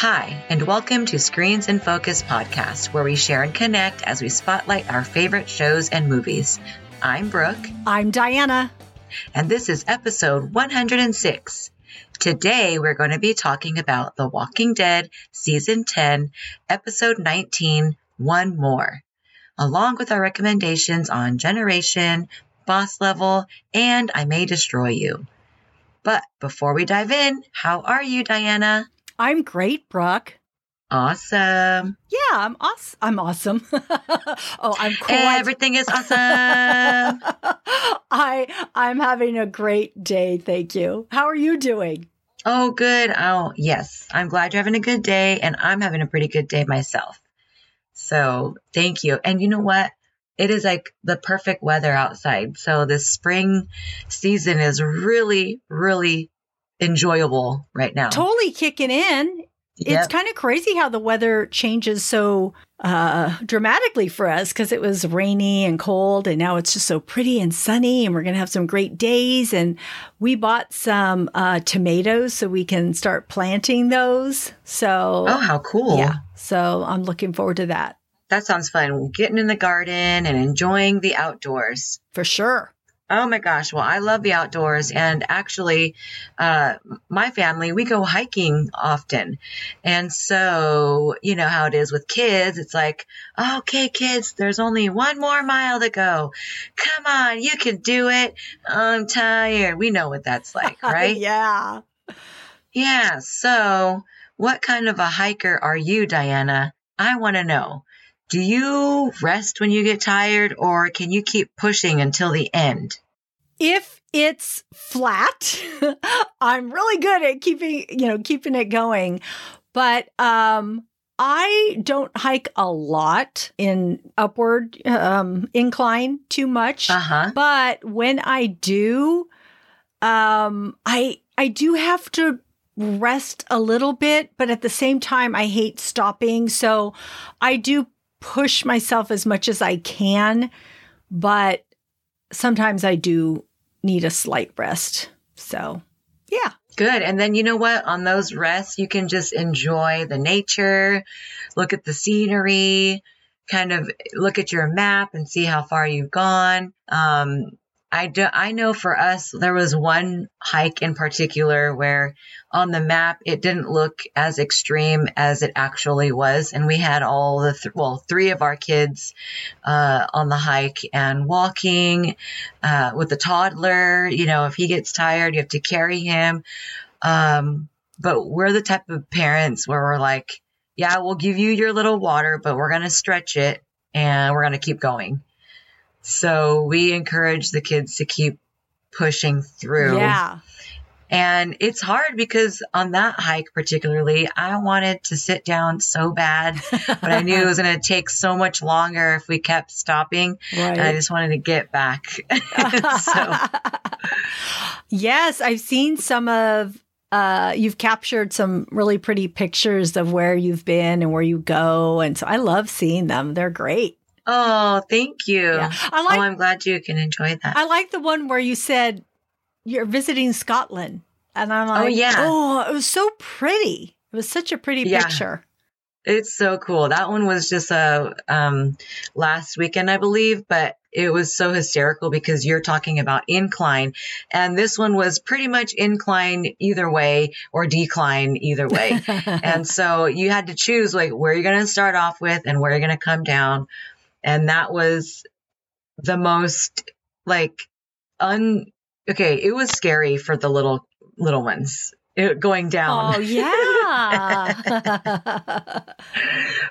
Hi, and welcome to Screens in Focus podcast, where we share and connect as we spotlight our favorite shows and movies. I'm Brooke. I'm Diana. And this is episode 106. Today, we're going to be talking about The Walking Dead, Season 10, Episode 19, One More, along with our recommendations on Generation, Boss Level, and I May Destroy You. But before we dive in, how are you, Diana? I'm great, Brooke. Awesome. Yeah, I'm awesome. I'm awesome. oh, I'm cool. Everything is awesome. I I'm having a great day, thank you. How are you doing? Oh, good. Oh, yes. I'm glad you're having a good day and I'm having a pretty good day myself. So, thank you. And you know what? It is like the perfect weather outside. So, this spring season is really really enjoyable right now. Totally kicking in. Yep. It's kind of crazy how the weather changes so uh, dramatically for us because it was rainy and cold, and now it's just so pretty and sunny, and we're going to have some great days. And we bought some uh, tomatoes so we can start planting those. So, oh, how cool! Yeah, so I'm looking forward to that. That sounds fun. Getting in the garden and enjoying the outdoors. For sure. Oh my gosh. Well, I love the outdoors. And actually, uh, my family, we go hiking often. And so, you know how it is with kids. It's like, okay, kids, there's only one more mile to go. Come on, you can do it. I'm tired. We know what that's like, right? yeah. Yeah. So, what kind of a hiker are you, Diana? I want to know. Do you rest when you get tired or can you keep pushing until the end? If it's flat, I'm really good at keeping, you know, keeping it going. But um I don't hike a lot in upward um, incline too much. Uh-huh. But when I do, um, I I do have to rest a little bit, but at the same time, I hate stopping. So I do push myself as much as I can, but sometimes I do need a slight rest. So, yeah. Good. And then you know what? On those rests, you can just enjoy the nature, look at the scenery, kind of look at your map and see how far you've gone. Um, I do, I know for us, there was one hike in particular where on the map it didn't look as extreme as it actually was, and we had all the th- well three of our kids uh, on the hike and walking uh, with the toddler. You know, if he gets tired, you have to carry him. Um, but we're the type of parents where we're like, yeah, we'll give you your little water, but we're gonna stretch it and we're gonna keep going so we encourage the kids to keep pushing through. Yeah. And it's hard because on that hike, particularly, I wanted to sit down so bad, but I knew it was going to take so much longer if we kept stopping. Right. And I just wanted to get back. so. Yes, I've seen some of uh, you've captured some really pretty pictures of where you've been and where you go. And so I love seeing them. They're great. Oh, thank you. Yeah. I like, oh, I'm glad you can enjoy that. I like the one where you said you're visiting Scotland. And I'm oh, like, oh, yeah. Oh, it was so pretty. It was such a pretty yeah. picture. It's so cool. That one was just a um, last weekend, I believe, but it was so hysterical because you're talking about incline, and this one was pretty much incline either way or decline either way. and so you had to choose like where you're going to start off with and where you're going to come down and that was the most like un okay it was scary for the little little ones Uh, going down oh yeah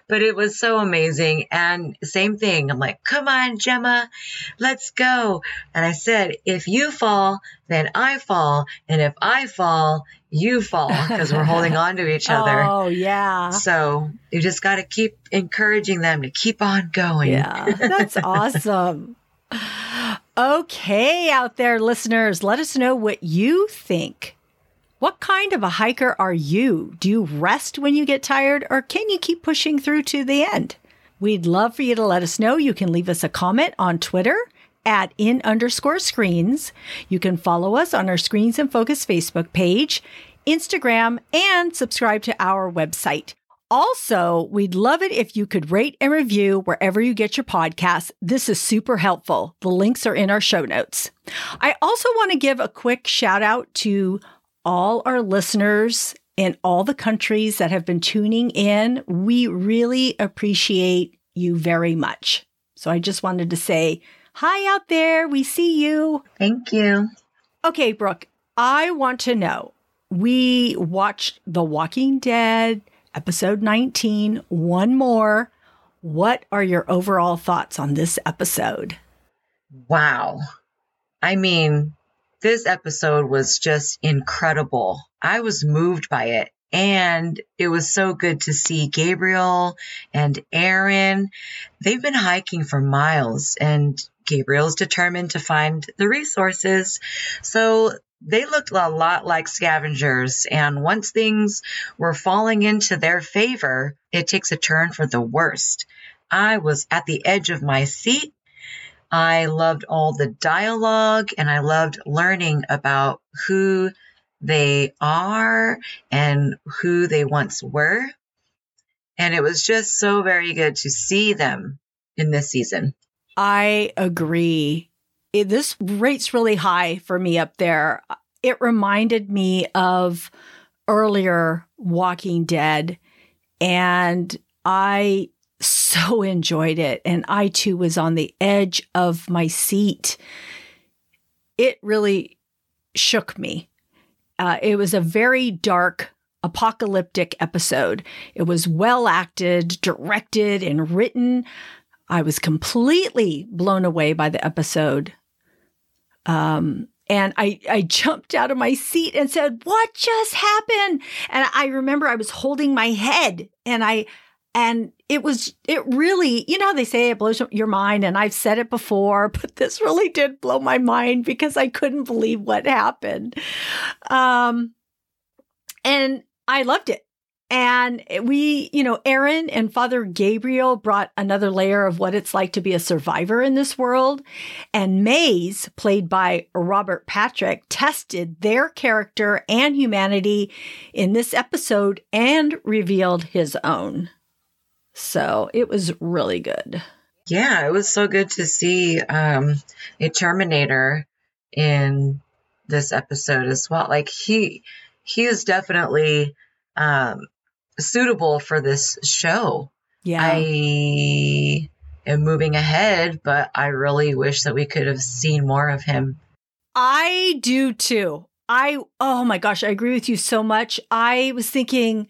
but it was so amazing and same thing i'm like come on gemma let's go and i said if you fall then i fall and if i fall you fall because we're holding on to each other. Oh, yeah. So you just got to keep encouraging them to keep on going. Yeah, that's awesome. Okay, out there, listeners, let us know what you think. What kind of a hiker are you? Do you rest when you get tired or can you keep pushing through to the end? We'd love for you to let us know. You can leave us a comment on Twitter at in underscore screens. You can follow us on our Screens and Focus Facebook page. Instagram and subscribe to our website. Also, we'd love it if you could rate and review wherever you get your podcasts. This is super helpful. The links are in our show notes. I also want to give a quick shout out to all our listeners in all the countries that have been tuning in. We really appreciate you very much. So I just wanted to say hi out there. We see you. Thank you. Okay, Brooke, I want to know. We watched The Walking Dead episode 19, one more. What are your overall thoughts on this episode? Wow. I mean, this episode was just incredible. I was moved by it. And it was so good to see Gabriel and Aaron. They've been hiking for miles, and Gabriel's determined to find the resources. So they looked a lot like scavengers. And once things were falling into their favor, it takes a turn for the worst. I was at the edge of my seat. I loved all the dialogue and I loved learning about who they are and who they once were. And it was just so very good to see them in this season. I agree it, this rate's really high for me up there. It reminded me of earlier Walking Dead, and I so enjoyed it. And I too was on the edge of my seat. It really shook me. Uh, it was a very dark, apocalyptic episode. It was well acted, directed, and written. I was completely blown away by the episode. Um, and I, I jumped out of my seat and said, What just happened? And I remember I was holding my head and I, and it was, it really, you know, they say it blows your mind. And I've said it before, but this really did blow my mind because I couldn't believe what happened. Um, and I loved it. And we, you know, Aaron and Father Gabriel brought another layer of what it's like to be a survivor in this world. And Mays, played by Robert Patrick, tested their character and humanity in this episode and revealed his own. So it was really good. Yeah, it was so good to see um, a Terminator in this episode as well. Like he, he is definitely um, suitable for this show. Yeah. I am moving ahead, but I really wish that we could have seen more of him. I do too. I, oh my gosh, I agree with you so much. I was thinking,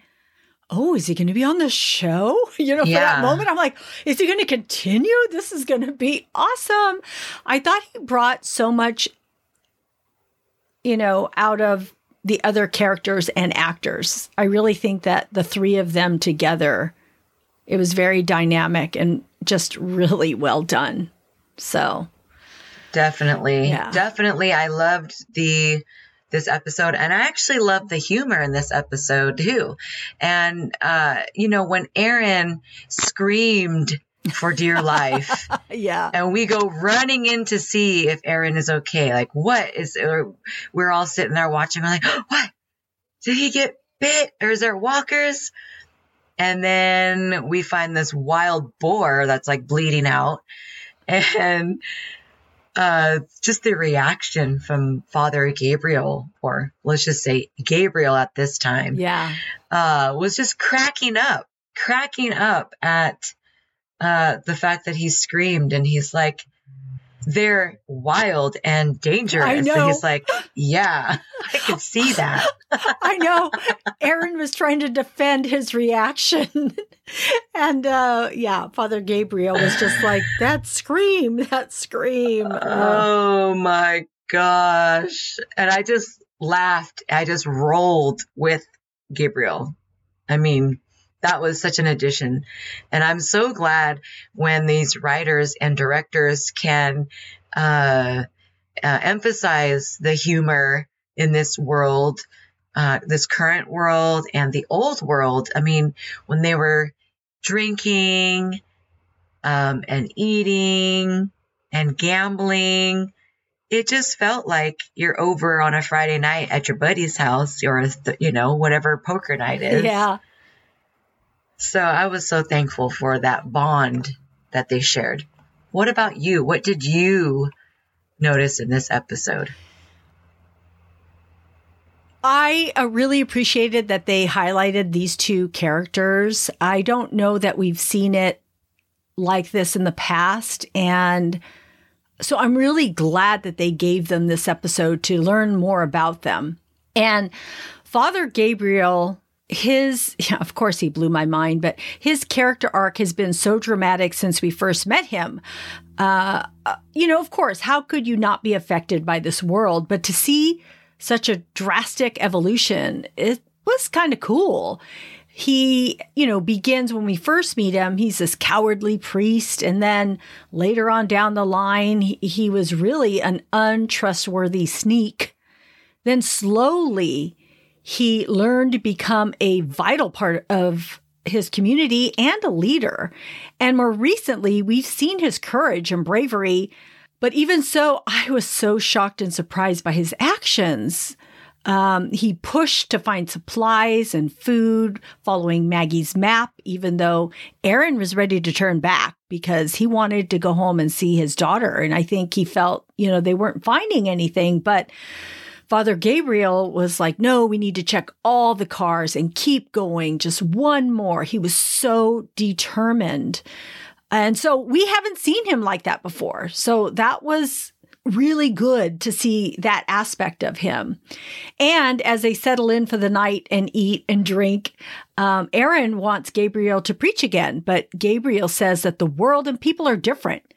oh, is he going to be on the show? You know, for that moment, I'm like, is he going to continue? This is going to be awesome. I thought he brought so much, you know, out of the other characters and actors. I really think that the three of them together, it was very dynamic and just really well done. So definitely, yeah. definitely, I loved the this episode and i actually love the humor in this episode too and uh you know when aaron screamed for dear life. yeah. And we go running in to see if Aaron is okay. Like, what is, we're all sitting there watching. We're like, what? Did he get bit? Or is there walkers? And then we find this wild boar that's like bleeding out. And, uh, just the reaction from Father Gabriel, or let's just say Gabriel at this time. Yeah. Uh, was just cracking up, cracking up at, uh, the fact that he screamed and he's like, they're wild and dangerous. I know. And he's like, yeah, I can see that. I know. Aaron was trying to defend his reaction. and uh, yeah, Father Gabriel was just like, that scream, that scream. Oh my gosh. And I just laughed. I just rolled with Gabriel. I mean, that was such an addition. And I'm so glad when these writers and directors can uh, uh, emphasize the humor in this world, uh, this current world and the old world. I mean, when they were drinking um, and eating and gambling, it just felt like you're over on a Friday night at your buddy's house or, you know, whatever poker night is. Yeah. So I was so thankful for that bond that they shared. What about you? What did you notice in this episode? I uh, really appreciated that they highlighted these two characters. I don't know that we've seen it like this in the past. And so I'm really glad that they gave them this episode to learn more about them. And Father Gabriel, his, yeah, of course, he blew my mind, but his character arc has been so dramatic since we first met him. Uh, uh you know, of course, how could you not be affected by this world? But to see such a drastic evolution, it was kind of cool he, you know, begins when we first meet him, he's this cowardly priest. And then later on down the line, he, he was really an untrustworthy sneak. Then slowly, he learned to become a vital part of his community and a leader. And more recently, we've seen his courage and bravery. But even so, I was so shocked and surprised by his actions. Um, he pushed to find supplies and food following Maggie's map, even though Aaron was ready to turn back because he wanted to go home and see his daughter. And I think he felt, you know, they weren't finding anything. But Father Gabriel was like, no, we need to check all the cars and keep going. Just one more. He was so determined. And so we haven't seen him like that before. So that was really good to see that aspect of him. And as they settle in for the night and eat and drink, um, Aaron wants Gabriel to preach again, but Gabriel says that the world and people are different,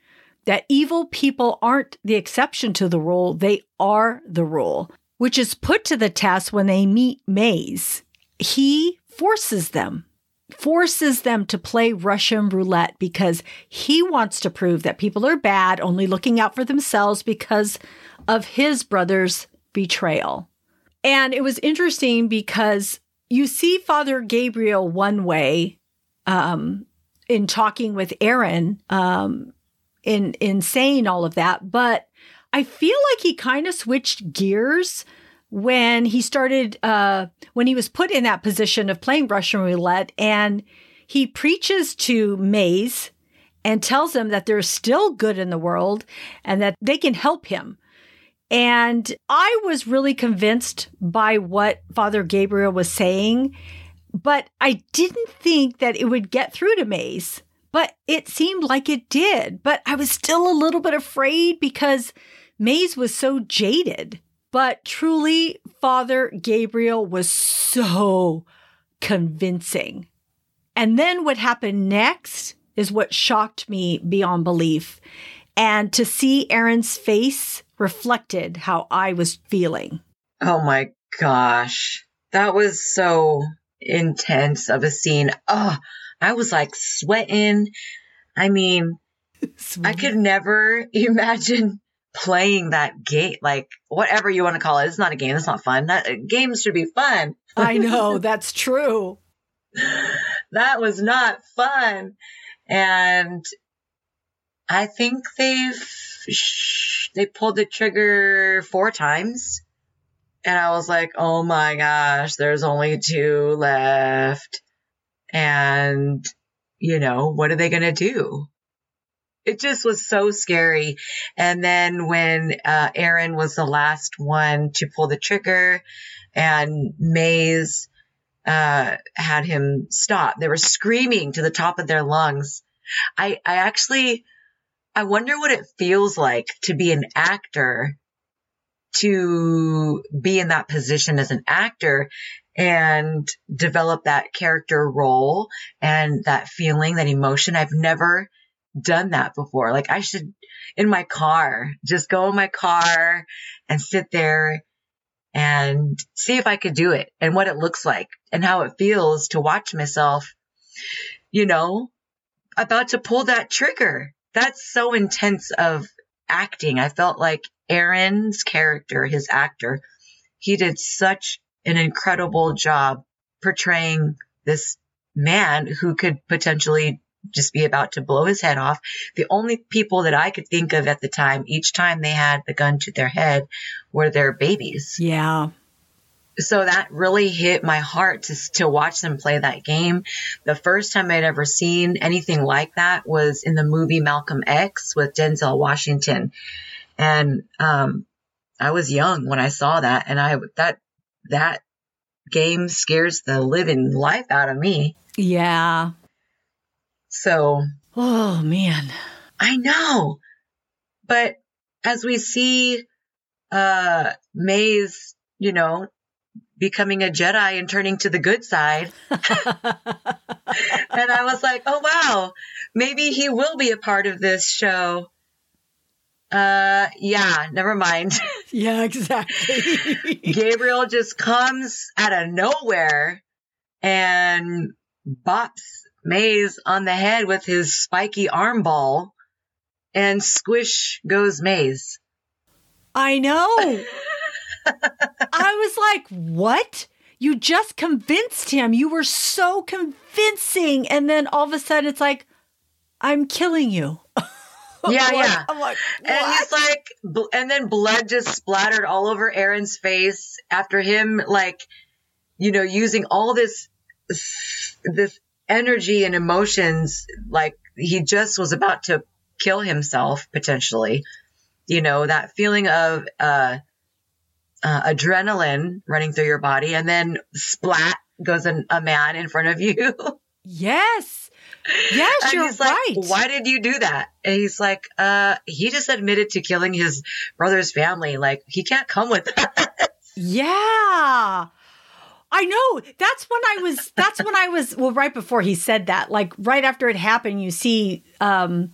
that evil people aren't the exception to the rule, they are the rule, which is put to the test when they meet Mays. He forces them forces them to play Russian roulette because he wants to prove that people are bad, only looking out for themselves because of his brother's betrayal. And it was interesting because you see Father Gabriel one way um, in talking with Aaron, um, in in saying all of that, but I feel like he kind of switched gears when he started, uh, when he was put in that position of playing Russian roulette, and he preaches to Mays and tells them that there's still good in the world and that they can help him. And I was really convinced by what Father Gabriel was saying, but I didn't think that it would get through to Mays. But it seemed like it did. But I was still a little bit afraid because Mays was so jaded. But truly, Father Gabriel was so convincing. And then what happened next is what shocked me beyond belief. And to see Aaron's face reflected how I was feeling. Oh my gosh. That was so intense of a scene. Oh, I was like sweating. I mean, I could never imagine playing that game, like whatever you want to call it. It's not a game. It's not fun. That, uh, games should be fun. I know that's true. that was not fun. And I think they've, they pulled the trigger four times. And I was like, oh my gosh, there's only two left. And, you know, what are they going to do? It just was so scary. And then when uh, Aaron was the last one to pull the trigger, and Mays uh, had him stop, they were screaming to the top of their lungs. I, I actually, I wonder what it feels like to be an actor, to be in that position as an actor and develop that character role and that feeling, that emotion. I've never done that before. Like I should in my car, just go in my car and sit there and see if I could do it and what it looks like and how it feels to watch myself, you know, about to pull that trigger. That's so intense of acting. I felt like Aaron's character, his actor, he did such an incredible job portraying this man who could potentially just be about to blow his head off. The only people that I could think of at the time, each time they had the gun to their head, were their babies. Yeah. So that really hit my heart to, to watch them play that game. The first time I'd ever seen anything like that was in the movie Malcolm X with Denzel Washington. And, um, I was young when I saw that and I, that, that game scares the living life out of me. Yeah. So, Oh, man. I know. But as we see uh Mays, you know, becoming a Jedi and turning to the good side, and I was like, "Oh wow, maybe he will be a part of this show." Uh yeah, never mind. yeah, exactly. Gabriel just comes out of nowhere and bops Mays on the head with his spiky arm ball, and squish goes Mays. I know. I was like, what? You just convinced him. You were so convincing. And then all of a sudden it's like, I'm killing you. Yeah, I'm like- yeah. Like, And he's like, bl- and then blood just splattered all over Aaron's face after him, like, you know, using all this, this energy and emotions. Like he just was about to kill himself potentially. You know, that feeling of, uh, uh, adrenaline running through your body and then splat goes an, a man in front of you. yes. Yes, And you're he's like, right. Why did you do that? And he's like, uh, he just admitted to killing his brother's family. Like, he can't come with that. Yeah. I know. That's when I was that's when I was well right before he said that. Like right after it happened, you see um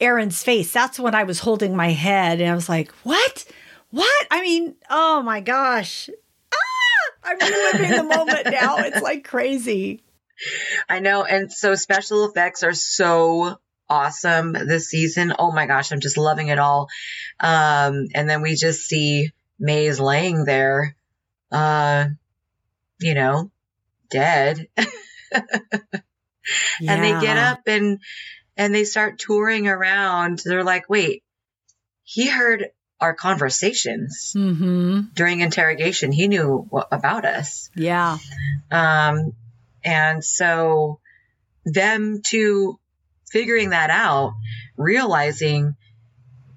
Aaron's face. That's when I was holding my head and I was like, "What? What?" I mean, oh my gosh. Ah! I'm reliving the moment now. It's like crazy. I know. And so special effects are so awesome this season. Oh my gosh, I'm just loving it all. Um, and then we just see Mays laying there, uh, you know, dead. and they get up and and they start touring around. They're like, wait, he heard our conversations Mhm. during interrogation. He knew what, about us. Yeah. Um, and so them to figuring that out, realizing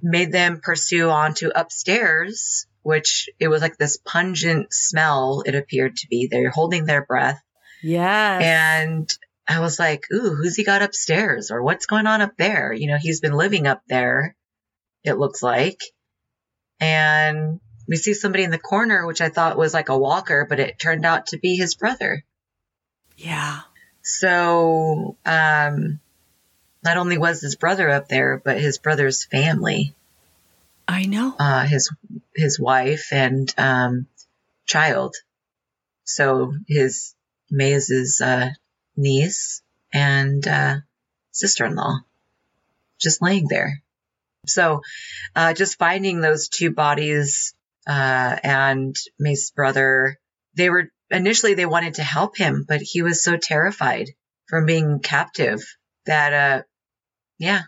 made them pursue on to upstairs, which it was like this pungent smell, it appeared to be. They're holding their breath. Yeah. And I was like, ooh, who's he got upstairs or what's going on up there? You know, he's been living up there, it looks like. And we see somebody in the corner, which I thought was like a walker, but it turned out to be his brother. yeah. So, um, not only was his brother up there, but his brother's family, I know. uh, his, his wife and, um, child. So his, Mays's, uh, niece and, uh, sister-in-law just laying there. So, uh, just finding those two bodies, uh, and Mays's brother, they were initially they wanted to help him, but he was so terrified from being captive that, uh, yeah,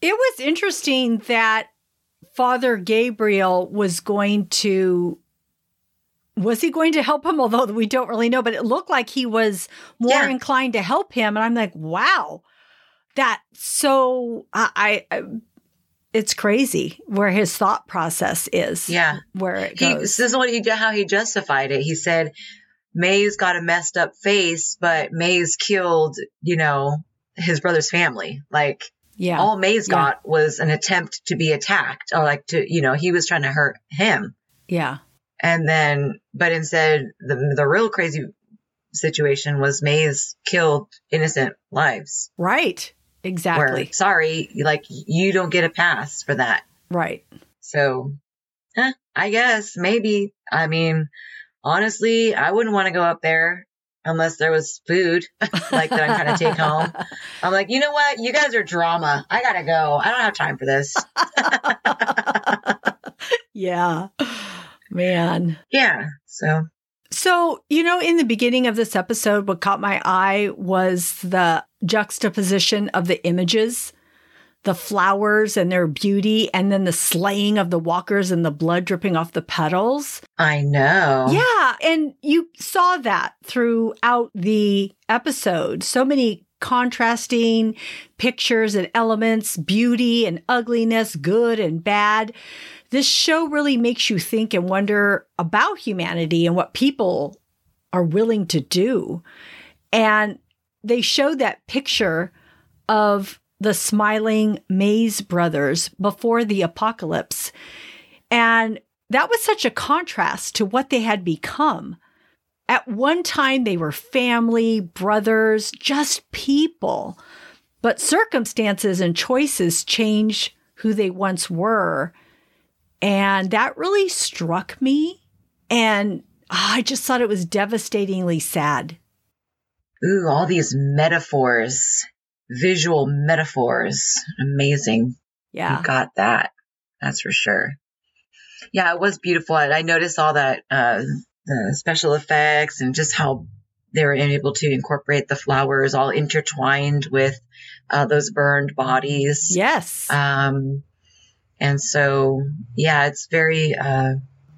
It was interesting that Father Gabriel was going to was he going to help him although we don't really know but it looked like he was more Yeah. inclined to help him and I'm like wow that so I, I it's crazy where his thought process is yeah. where it He, goes this is what he how he justified it. He said, "Mays got a messed up face, but Mays killed, you know, his brother's family. Like yeah all Mays Yeah. got was an attempt to be attacked, or like to, you know, he was trying to hurt him, yeah and then, but instead, the the real crazy situation was Mays killed innocent lives. right exactly Where sorry, like you don't get a pass for that. right So, eh, I guess maybe. I mean, honestly, I wouldn't want to go up there unless there was food like that I'm trying to take home. I'm like, you know what? You guys are drama. I gotta go. I don't have time for this. yeah man Yeah. So, So, you know, in the beginning of this episode, what caught my eye was the juxtaposition of the images the flowers and their beauty, and then the slaying of the walkers and the blood dripping off the petals. I know. Yeah. And you saw that throughout the episode. So many contrasting pictures and elements, beauty and ugliness, good and bad. This show really makes you think and wonder about humanity and what people are willing to do. And they showed that picture of the smiling Mays brothers before the apocalypse. And that was such a contrast to what they had become. At one time, they were family, brothers, just people. But circumstances and choices change who they once were. And that really struck me. And oh, I just thought it was devastatingly sad. Ooh, all these metaphors visual metaphors. Amazing. Yeah. You got that. That's for sure. Yeah, it was beautiful. I noticed all that, uh, the special effects and just how they were able to incorporate the flowers all intertwined with uh, those burned bodies. Yes. Um, and so, yeah, it's very uh,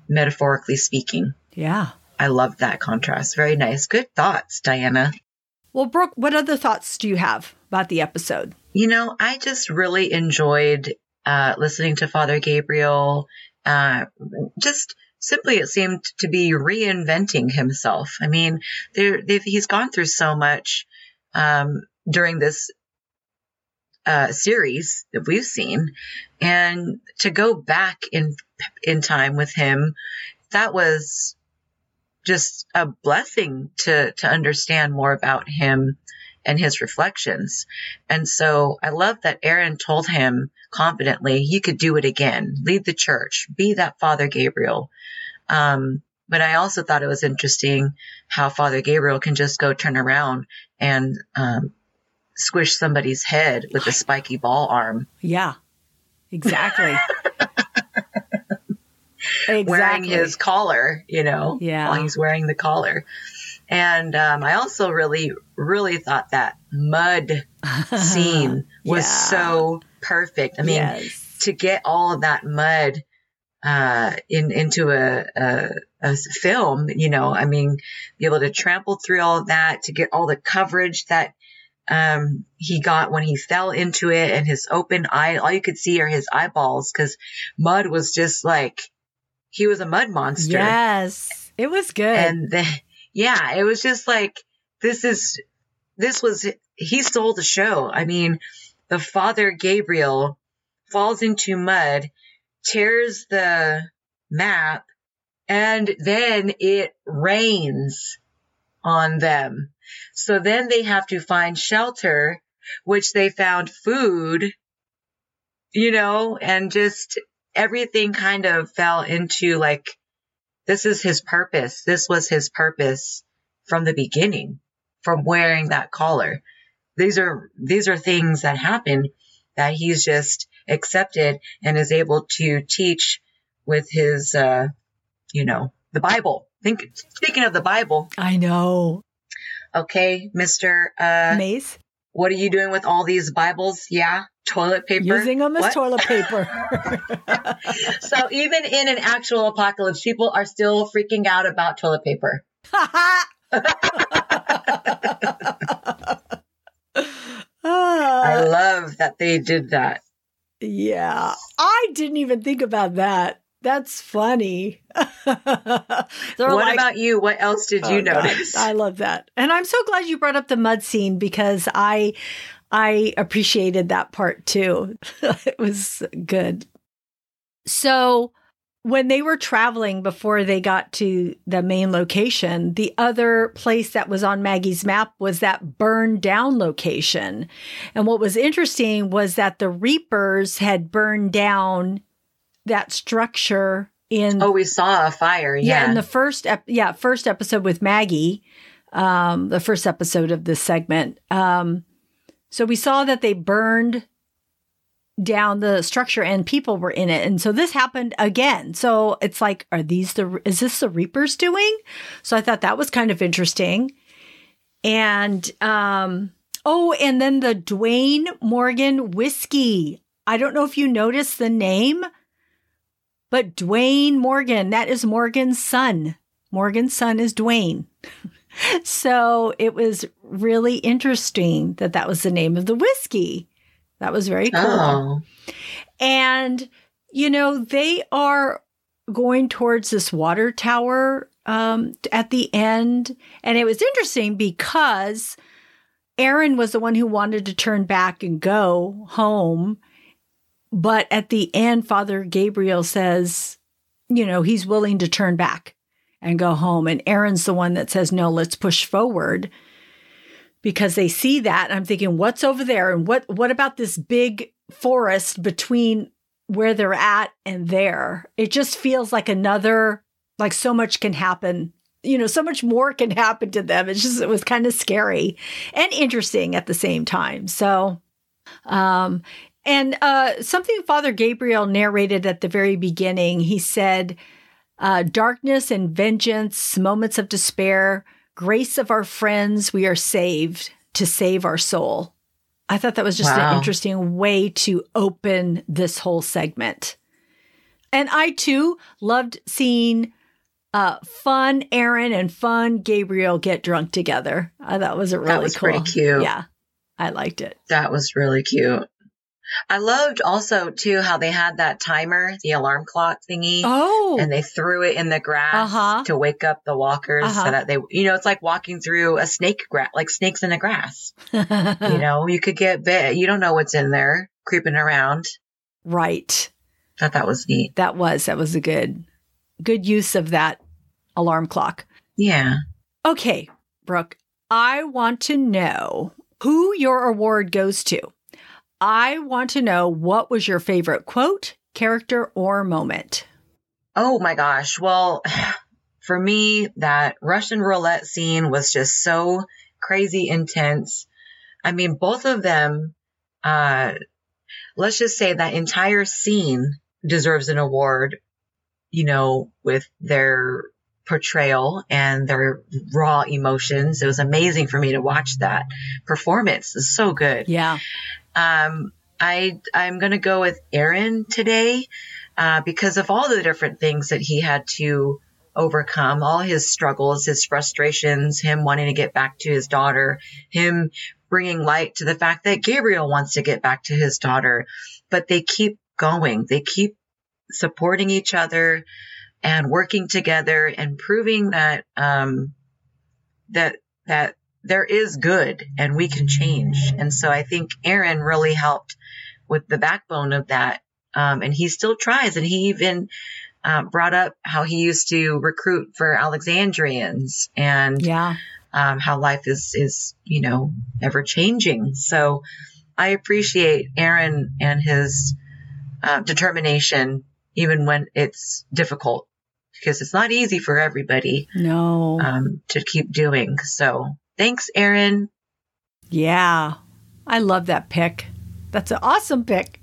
metaphorically speaking. Yeah. I love that contrast. Very nice. Good thoughts, Diana. Well, Brooke, what other thoughts do you have about the episode? You know, I just really enjoyed uh, listening to Father Gabriel. Uh, just simply, it seemed to be reinventing himself. I mean, he's gone through so much um, during this uh, series that we've seen, and to go back in in time with him, that was just a blessing to to understand more about him and his reflections. And so I love that Aaron told him confidently he could do it again, lead the church, be that Father Gabriel. Um, but I also thought it was interesting how Father Gabriel can just go turn around and um, squish somebody's head with a spiky ball arm. Yeah, exactly. exactly. wearing his collar, you know, yeah. while he's wearing the collar. And um, I also really, really thought that mud scene was yeah. so perfect. I mean, yes. to get all of that mud uh, in into a, a, a, film, you know, I mean, be able to trample through all of that to get all the coverage that um, he got when he fell into it and his open eye, all you could see are his eyeballs because mud was just like he was a mud monster. Yes, it was good. And the, yeah, it was just like this is this was he stole the show. I mean, the father Gabriel falls into mud, tears the map, and then it rains on them. So then they have to find shelter, which they found food, you know, and just everything kind of fell into like, this is his purpose. This was his purpose from the beginning, from wearing that collar. These are, these are things that happen that he's just accepted and is able to teach with his, uh, you know, the Bible. Think, speaking of the Bible. I know. Okay, Mr. Uh, Mays. What are you doing with all these Bibles? Yeah toilet paper. Using them as what? toilet paper. so even in an actual apocalypse, people are still freaking out about toilet paper. I uh, love that they did that. Yeah. I didn't even think about that. That's funny. what like, about you? What else did you oh notice? God, I love that. And I'm so glad you brought up the mud scene because I I appreciated that part too. it was good. So, when they were traveling before they got to the main location, the other place that was on Maggie's map was that burned down location. And what was interesting was that the Reapers had burned down that structure in Oh, we saw a fire. Yeah, yeah in the first ep- yeah, first episode with Maggie, um the first episode of this segment. Um so we saw that they burned down the structure and people were in it. And so this happened again. So it's like, are these the, is this the Reapers doing? So I thought that was kind of interesting. And, um, oh, and then the Duane Morgan whiskey. I don't know if you noticed the name, but Duane Morgan, that is Morgan's son. Morgan's son is Duane. so it was really interesting that that was the name of the whiskey. That was very cool. Oh. And, you know, they are going towards this water tower um, at the end. And it was interesting because Aaron was the one who wanted to turn back and go home. But at the end, Father Gabriel says, you know, he's willing to turn back and go home. And Aaron's the one that says, no, let's push forward because they see that. I'm thinking, what's over there? And what, what about this big forest between where they're at and there? It just feels like another, like so much can happen. You know, so much more can happen to them. It's just, it was kind of scary and interesting at the same time. So, um, and uh, something Father Gabriel narrated at the very beginning, he said, uh, darkness and vengeance, moments of despair, grace of our friends, we are saved to save our soul. I thought that was just wow. an interesting way to open this whole segment. And I too loved seeing uh, fun Aaron and fun Gabriel get drunk together. Uh, that was a really that was cool. pretty cute. Yeah, I liked it. That was really cute. I loved also too how they had that timer, the alarm clock thingy. Oh. And they threw it in the grass uh-huh. to wake up the walkers uh-huh. so that they, you know, it's like walking through a snake grass, like snakes in the grass. you know, you could get bit. You don't know what's in there creeping around. Right. Thought that was neat. That was, that was a good, good use of that alarm clock. Yeah. Okay, Brooke, I want to know who your award goes to. I want to know what was your favorite quote, character, or moment? Oh my gosh. Well, for me, that Russian roulette scene was just so crazy intense. I mean, both of them, uh, let's just say that entire scene deserves an award, you know, with their portrayal and their raw emotions. It was amazing for me to watch that performance. It's so good. Yeah. Um, I I'm going to go with Aaron today uh, because of all the different things that he had to overcome, all his struggles, his frustrations, him wanting to get back to his daughter, him bringing light to the fact that Gabriel wants to get back to his daughter, but they keep going. They keep supporting each other and working together and proving that um, that that there is good and we can change. And so I think Aaron really helped with the backbone of that. Um, and he still tries. And he even uh, brought up how he used to recruit for Alexandrians and yeah. um, how life is, is, you know, ever changing. So I appreciate Aaron and his uh, determination, even when it's difficult because it's not easy for everybody. No. Um, to keep doing. So Thanks, Aaron. Yeah, I love that pick. That's an awesome pick.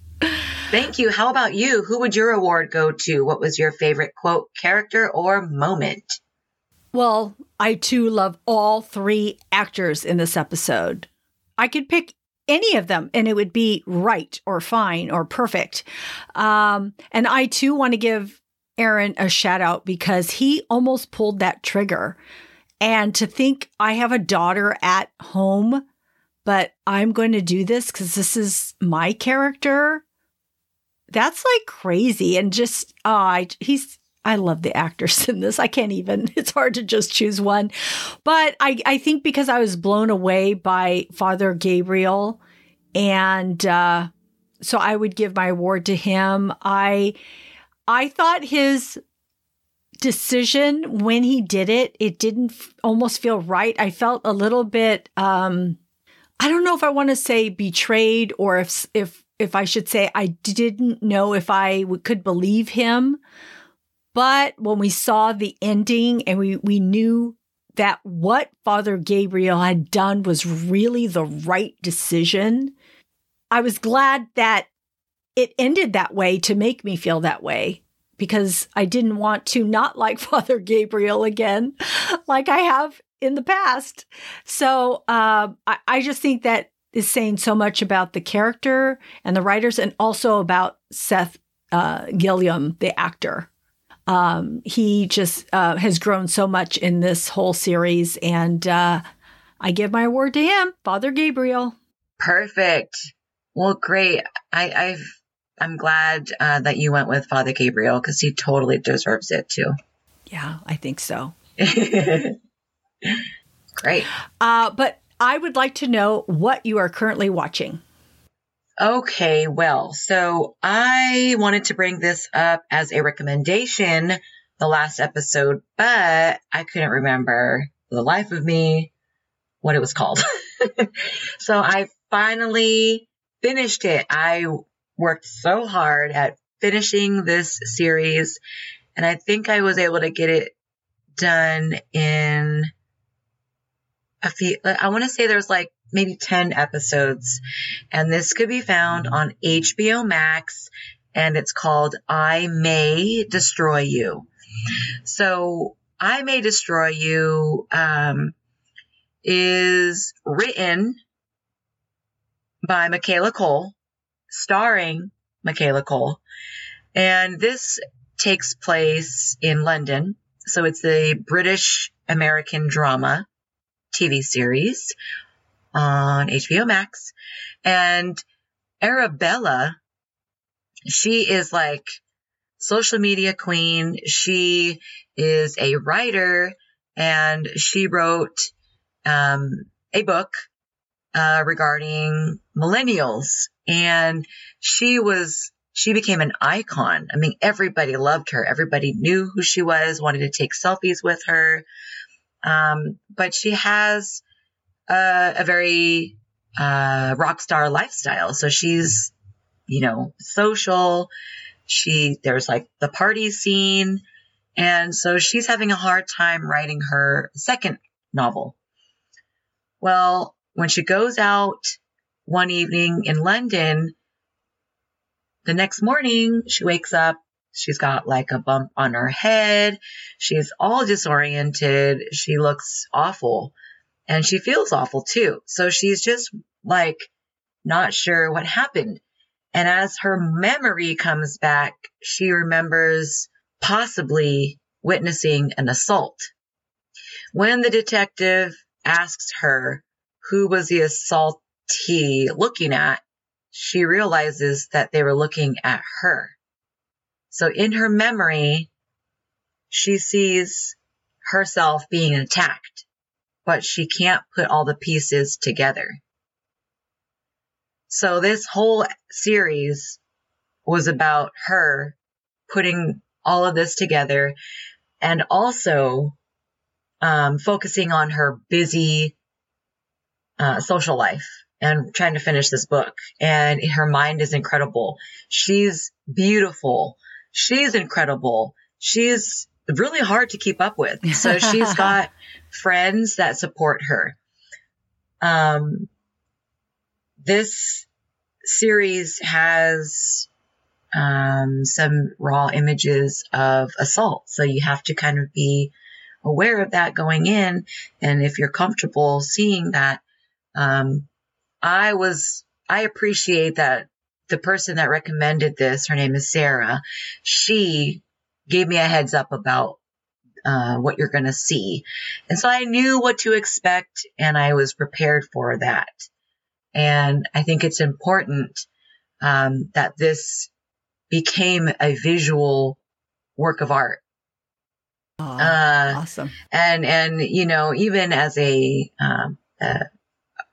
Thank you. How about you? Who would your award go to? What was your favorite quote, character, or moment? Well, I too love all three actors in this episode. I could pick any of them and it would be right or fine or perfect. Um, and I too want to give Aaron a shout out because he almost pulled that trigger. And to think I have a daughter at home, but I'm going to do this because this is my character. That's like crazy. And just, oh, I, he's, I love the actors in this. I can't even, it's hard to just choose one. But I, I think because I was blown away by Father Gabriel and, uh, so I would give my award to him. I, I thought his decision when he did it, it didn't f- almost feel right. I felt a little bit um I don't know if I want to say betrayed or if if if I should say I didn't know if I w- could believe him. But when we saw the ending and we we knew that what Father Gabriel had done was really the right decision, I was glad that it ended that way to make me feel that way because I didn't want to not like Father Gabriel again, like I have in the past. So uh, I, I just think that is saying so much about the character and the writers, and also about Seth uh, Gilliam, the actor. Um, he just uh, has grown so much in this whole series, and uh, I give my award to him, Father Gabriel. Perfect. Well, great. I, I've I'm glad uh, that you went with Father Gabriel because he totally deserves it too. Yeah, I think so. Great. Uh, but I would like to know what you are currently watching. Okay, well, so I wanted to bring this up as a recommendation the last episode, but I couldn't remember the life of me what it was called. so I finally finished it. I worked so hard at finishing this series, and I think I was able to get it done in a few, I want to say there's like maybe 10 episodes, and this could be found on HBO Max, and it's called I May Destroy You. So, I May Destroy You um, is written by Michaela Coel, starring Michaela Coel. And this takes place in London. So it's a British American drama TV series on HBO Max. And Arabella, she is like social media queen. She is a writer and she wrote um, a book uh, regarding millennials. And she was, she became an icon. I mean, everybody loved her. Everybody knew who she was, wanted to take selfies with her. Um, but she has a, a very uh, rock star lifestyle. So she's, you know, social. She, there's like the party scene. And so she's having a hard time writing her second novel. Well, when she goes out one evening in London, the next morning she wakes up. She's got like a bump on her head. She's all disoriented. She looks awful and she feels awful too. So she's just like not sure what happened. And as her memory comes back, she remembers possibly witnessing an assault. When the detective asks her who was the assaultee looking at, she realizes that they were looking at her. So in her memory, she sees herself being attacked, but she can't put all the pieces together. So this whole series was about her putting all of this together and also um, focusing on her busy uh, social life and trying to finish this book. And her mind is incredible. She's beautiful. She's incredible. She's really hard to keep up with. So she's got friends that support her. Um, this series has um, some raw images of assault. So you have to kind of be aware of that going in. And if you're comfortable seeing that, um, I was, I appreciate that the person that recommended this, her name is Sarah, she gave me a heads up about uh, what you're going to see. And so I knew what to expect and I was prepared for that. And I think it's important um, that this became a visual work of art. Oh, uh, awesome. And, and, you know, even as a, um, uh,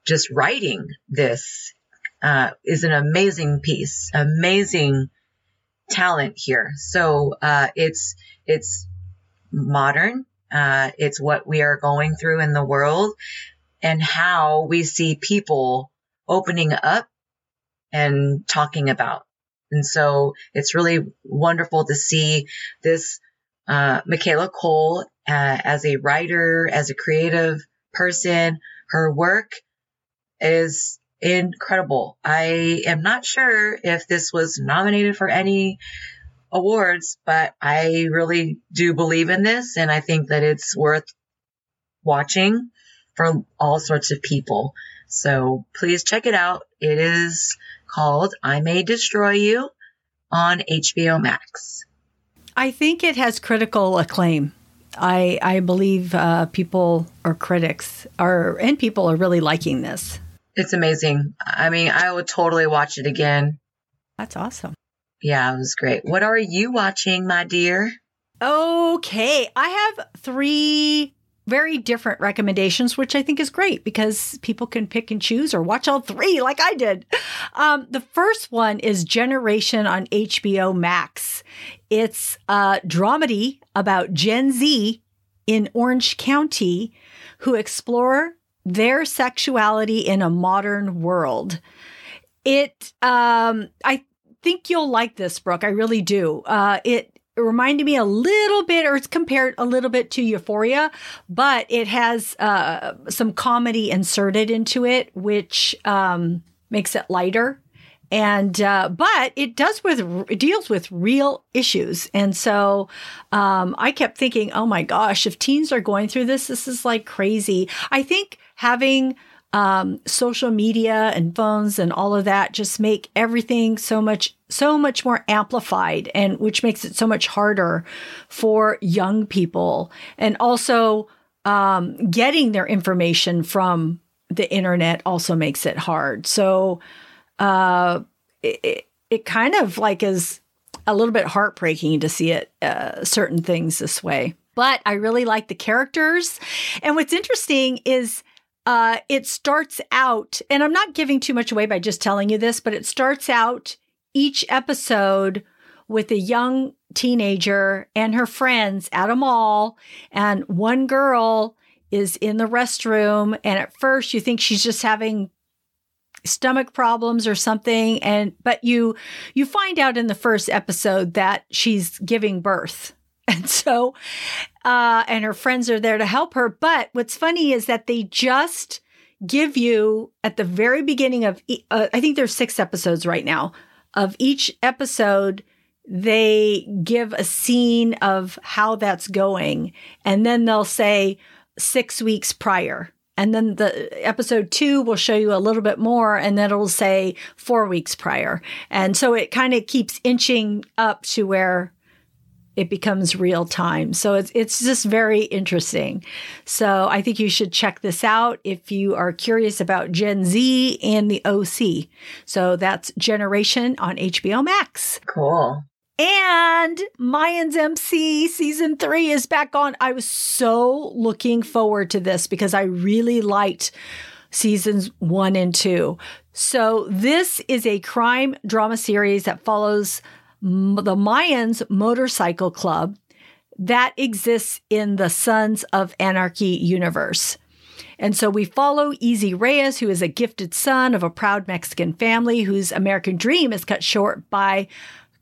just writing this uh, is an amazing piece, amazing talent here. So uh, it's it's modern. Uh, it's what we are going through in the world, and how we see people opening up and talking about. And so it's really wonderful to see this uh, Michaela Coel uh, as a writer, as a creative person, her work is incredible. I am not sure if this was nominated for any awards, but I really do believe in this and I think that it's worth watching for all sorts of people. So please check it out. It is called I May Destroy You on HBO Max. I think it has critical acclaim. I I believe uh, people or critics are and people are really liking this. It's amazing. I mean, I would totally watch it again. That's awesome. Yeah, it was great. What are you watching, my dear? Okay, I have three very different recommendations, which I think is great because people can pick and choose or watch all three like I did. Um, the first one is Generation on HBO Max. It's a dramedy about Gen Z in Orange County who explore their sexuality in a modern world. It, um, I think you'll like this, Brooke. I really do. Uh, it it reminded me a little bit, or it's compared a little bit to Euphoria, but it has uh, some comedy inserted into it, which um, makes it lighter. And uh, but it does with it deals with real issues, and so um, I kept thinking, oh my gosh, if teens are going through this, this is like crazy. I think having um, social media and phones and all of that just make everything so much so much more amplified and which makes it so much harder for young people. And also um, getting their information from the internet also makes it hard. So uh, it, it kind of like is a little bit heartbreaking to see it uh, certain things this way. But i really like the characters. And what's interesting is uh, it starts out, and I'm not giving too much away by just telling you this, but it starts out each episode with a young teenager and her friends at a mall, and one girl is in the restroom, and at first you think she's just having stomach problems or something and but you you find out in the first episode that she's giving birth. And so uh, and her friends are there to help her. But what's funny is that they just give you at the very beginning of, uh, I think there's six episodes right now. Of each episode, they give a scene of how that's going, and then they'll say six weeks prior. And then the episode two will show you a little bit more, and then it'll say four weeks prior. And so it kind of keeps inching up to where it becomes real time. So it's it's just very interesting. So I think you should check this out if you are curious about Gen Z and the OC. So that's Generation on HBO Max. Cool. And Mayans MC season three is back on. I was so looking forward to this because I really liked seasons one and two. So this is a crime drama series that follows the Mayans Motorcycle Club that exists in the Sons of Anarchy universe. And so we follow EZ Reyes, who is a gifted son of a proud Mexican family whose American dream is cut short by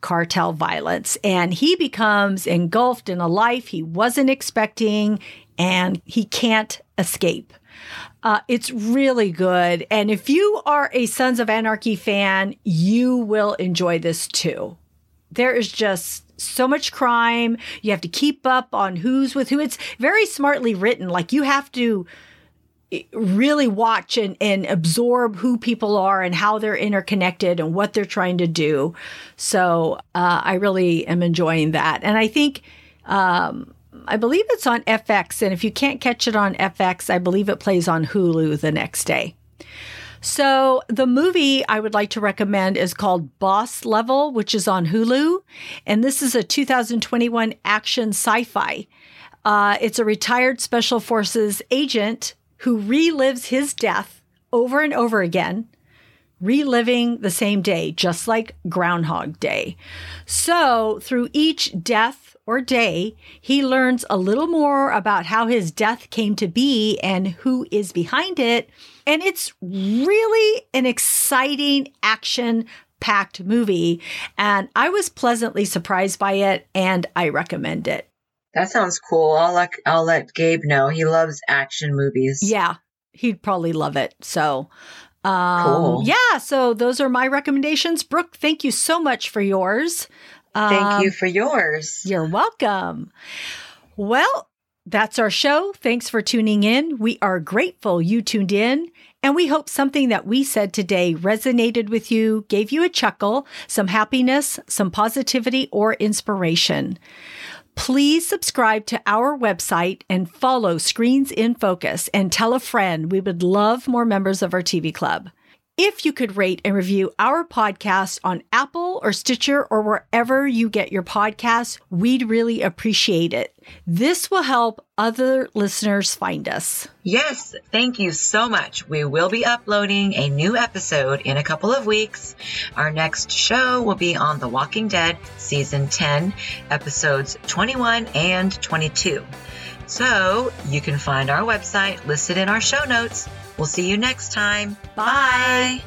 cartel violence. And he becomes engulfed in a life he wasn't expecting and he can't escape. Uh, it's really good. And if you are a Sons of Anarchy fan, you will enjoy this too there is just so much crime. You have to keep up on who's with who. It's very smartly written. Like you have to really watch and, and absorb who people are and how they're interconnected and what they're trying to do. So uh, I really am enjoying that. And I think, um, I believe it's on FX. And if you can't catch it on FX, I believe it plays on Hulu the next day. So the movie I would like to recommend is called Boss Level, which is on Hulu. And this is a 2021 action sci fi. Uh, it's a retired special forces agent who relives his death over and over again, reliving the same day, just like Groundhog Day. So through each death, or day, he learns a little more about how his death came to be and who is behind it. And it's really an exciting action packed movie. And I was pleasantly surprised by it and I recommend it. That sounds cool. I'll let I'll let Gabe know. He loves action movies. Yeah. He'd probably love it. So Um, Cool. Yeah, so those are my recommendations. Brooke, thank you so much for yours. Thank Um, you for yours. You're welcome. Well, that's our show. Thanks for tuning in. We are grateful you tuned in, and we hope something that we said today resonated with you, gave you a chuckle, some happiness, some positivity, or inspiration. Please subscribe to our website and follow Screens in Focus and tell a friend. We would love more members of our TV club. If you could rate and review our podcast on Apple or Stitcher or wherever you get your podcasts, we'd really appreciate it. This will help other listeners find us. Yes, thank you so much. We will be uploading a new episode in a couple of weeks. Our next show will be on The Walking Dead, Season 10, episodes 21 and 22. So you can find our website listed in our show notes. We'll see you next time. Bye. Bye.